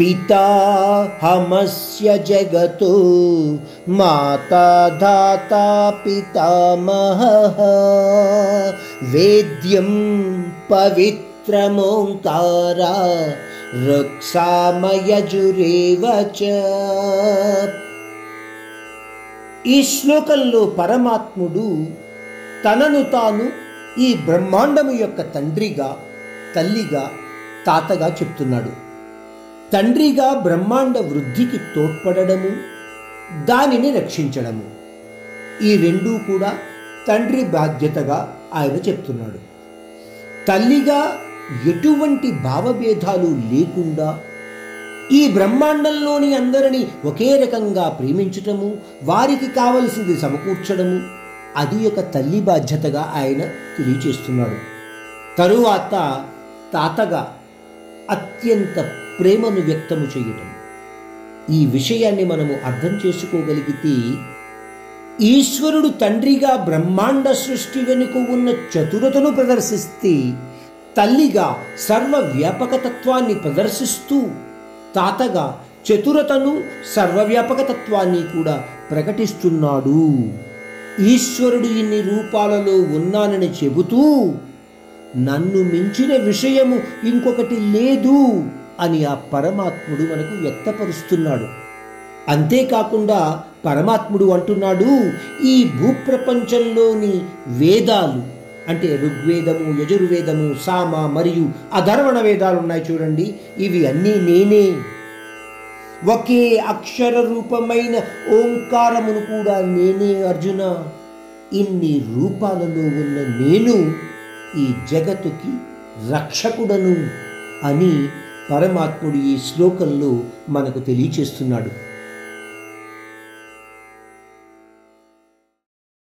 పితాహమస్య జగతో మాతా దాతా పితామహః వేద్యం పవిత్రమోంకార రుక్సామయజురేవ ఈ శ్లోకంలో పరమాత్ముడు తనను తాను ఈ బ్రహ్మాండము యొక్క తండ్రిగా తల్లిగా తాతగా చెప్తున్నాడు. తండ్రిగా బ్రహ్మాండ వృద్ధికి తోడ్పడము దానిని రక్షించడము. ఈ రెండూ కూడా తండ్రి బాధ్యతగా ఆయన చెప్తున్నాడు. తల్లిగా ఎటువంటి భావభేదాలు లేకుండా ఈ బ్రహ్మాండంలోని అందరినీ ఒకే రకంగా ప్రేమించటము వారికి కావలసింది సమకూర్చడము అది ఒక తల్లి బాధ్యతగా ఆయన తెలియచేస్తున్నాడు తరువాత తాతగా అత్యంత ప్రేమను వ్యక్తము చేయటం. ఈ విషయాన్ని మనము అర్థం చేసుకోగలిగితే ఈశ్వరుడు తండ్రిగా బ్రహ్మాండ సృష్టి వెనుక ఉన్న చతురతను ప్రదర్శిస్తే తల్లిగా సర్వవ్యాపకతత్వాన్ని ప్రదర్శిస్తూ తాతగా చతురతను సర్వవ్యాపకతత్వాన్ని కూడా ప్రకటిస్తున్నాడు. ఈశ్వరుడు ఇన్ని రూపాలలో ఉన్నానని చెబుతూ నన్ను మించిన విషయము ఇంకొకటి లేదు. అని ఆ పరమాత్ముడు మనకు వ్యక్తపరుస్తున్నాడు. అంతేకాకుండా పరమాత్ముడు అంటున్నాడు ఈ భూప్రపంచంలోని వేదాలు అంటే ఋగ్వేదము యజుర్వేదము సామ మరియు అధర్వణ వేదాలు ఉన్నాయి చూడండి ఇవి అన్నీ నేనే. ఒకే అక్షర రూపమైన ఓంకారమును కూడా నేనే అర్జున. ఇన్ని రూపాలలో ఉన్న నేను ఈ జగత్తుకి రక్షకుడను అని పరమాత్ముడు ఈ శ్లోకంలో మనకు తెలియచేస్తున్నాడు.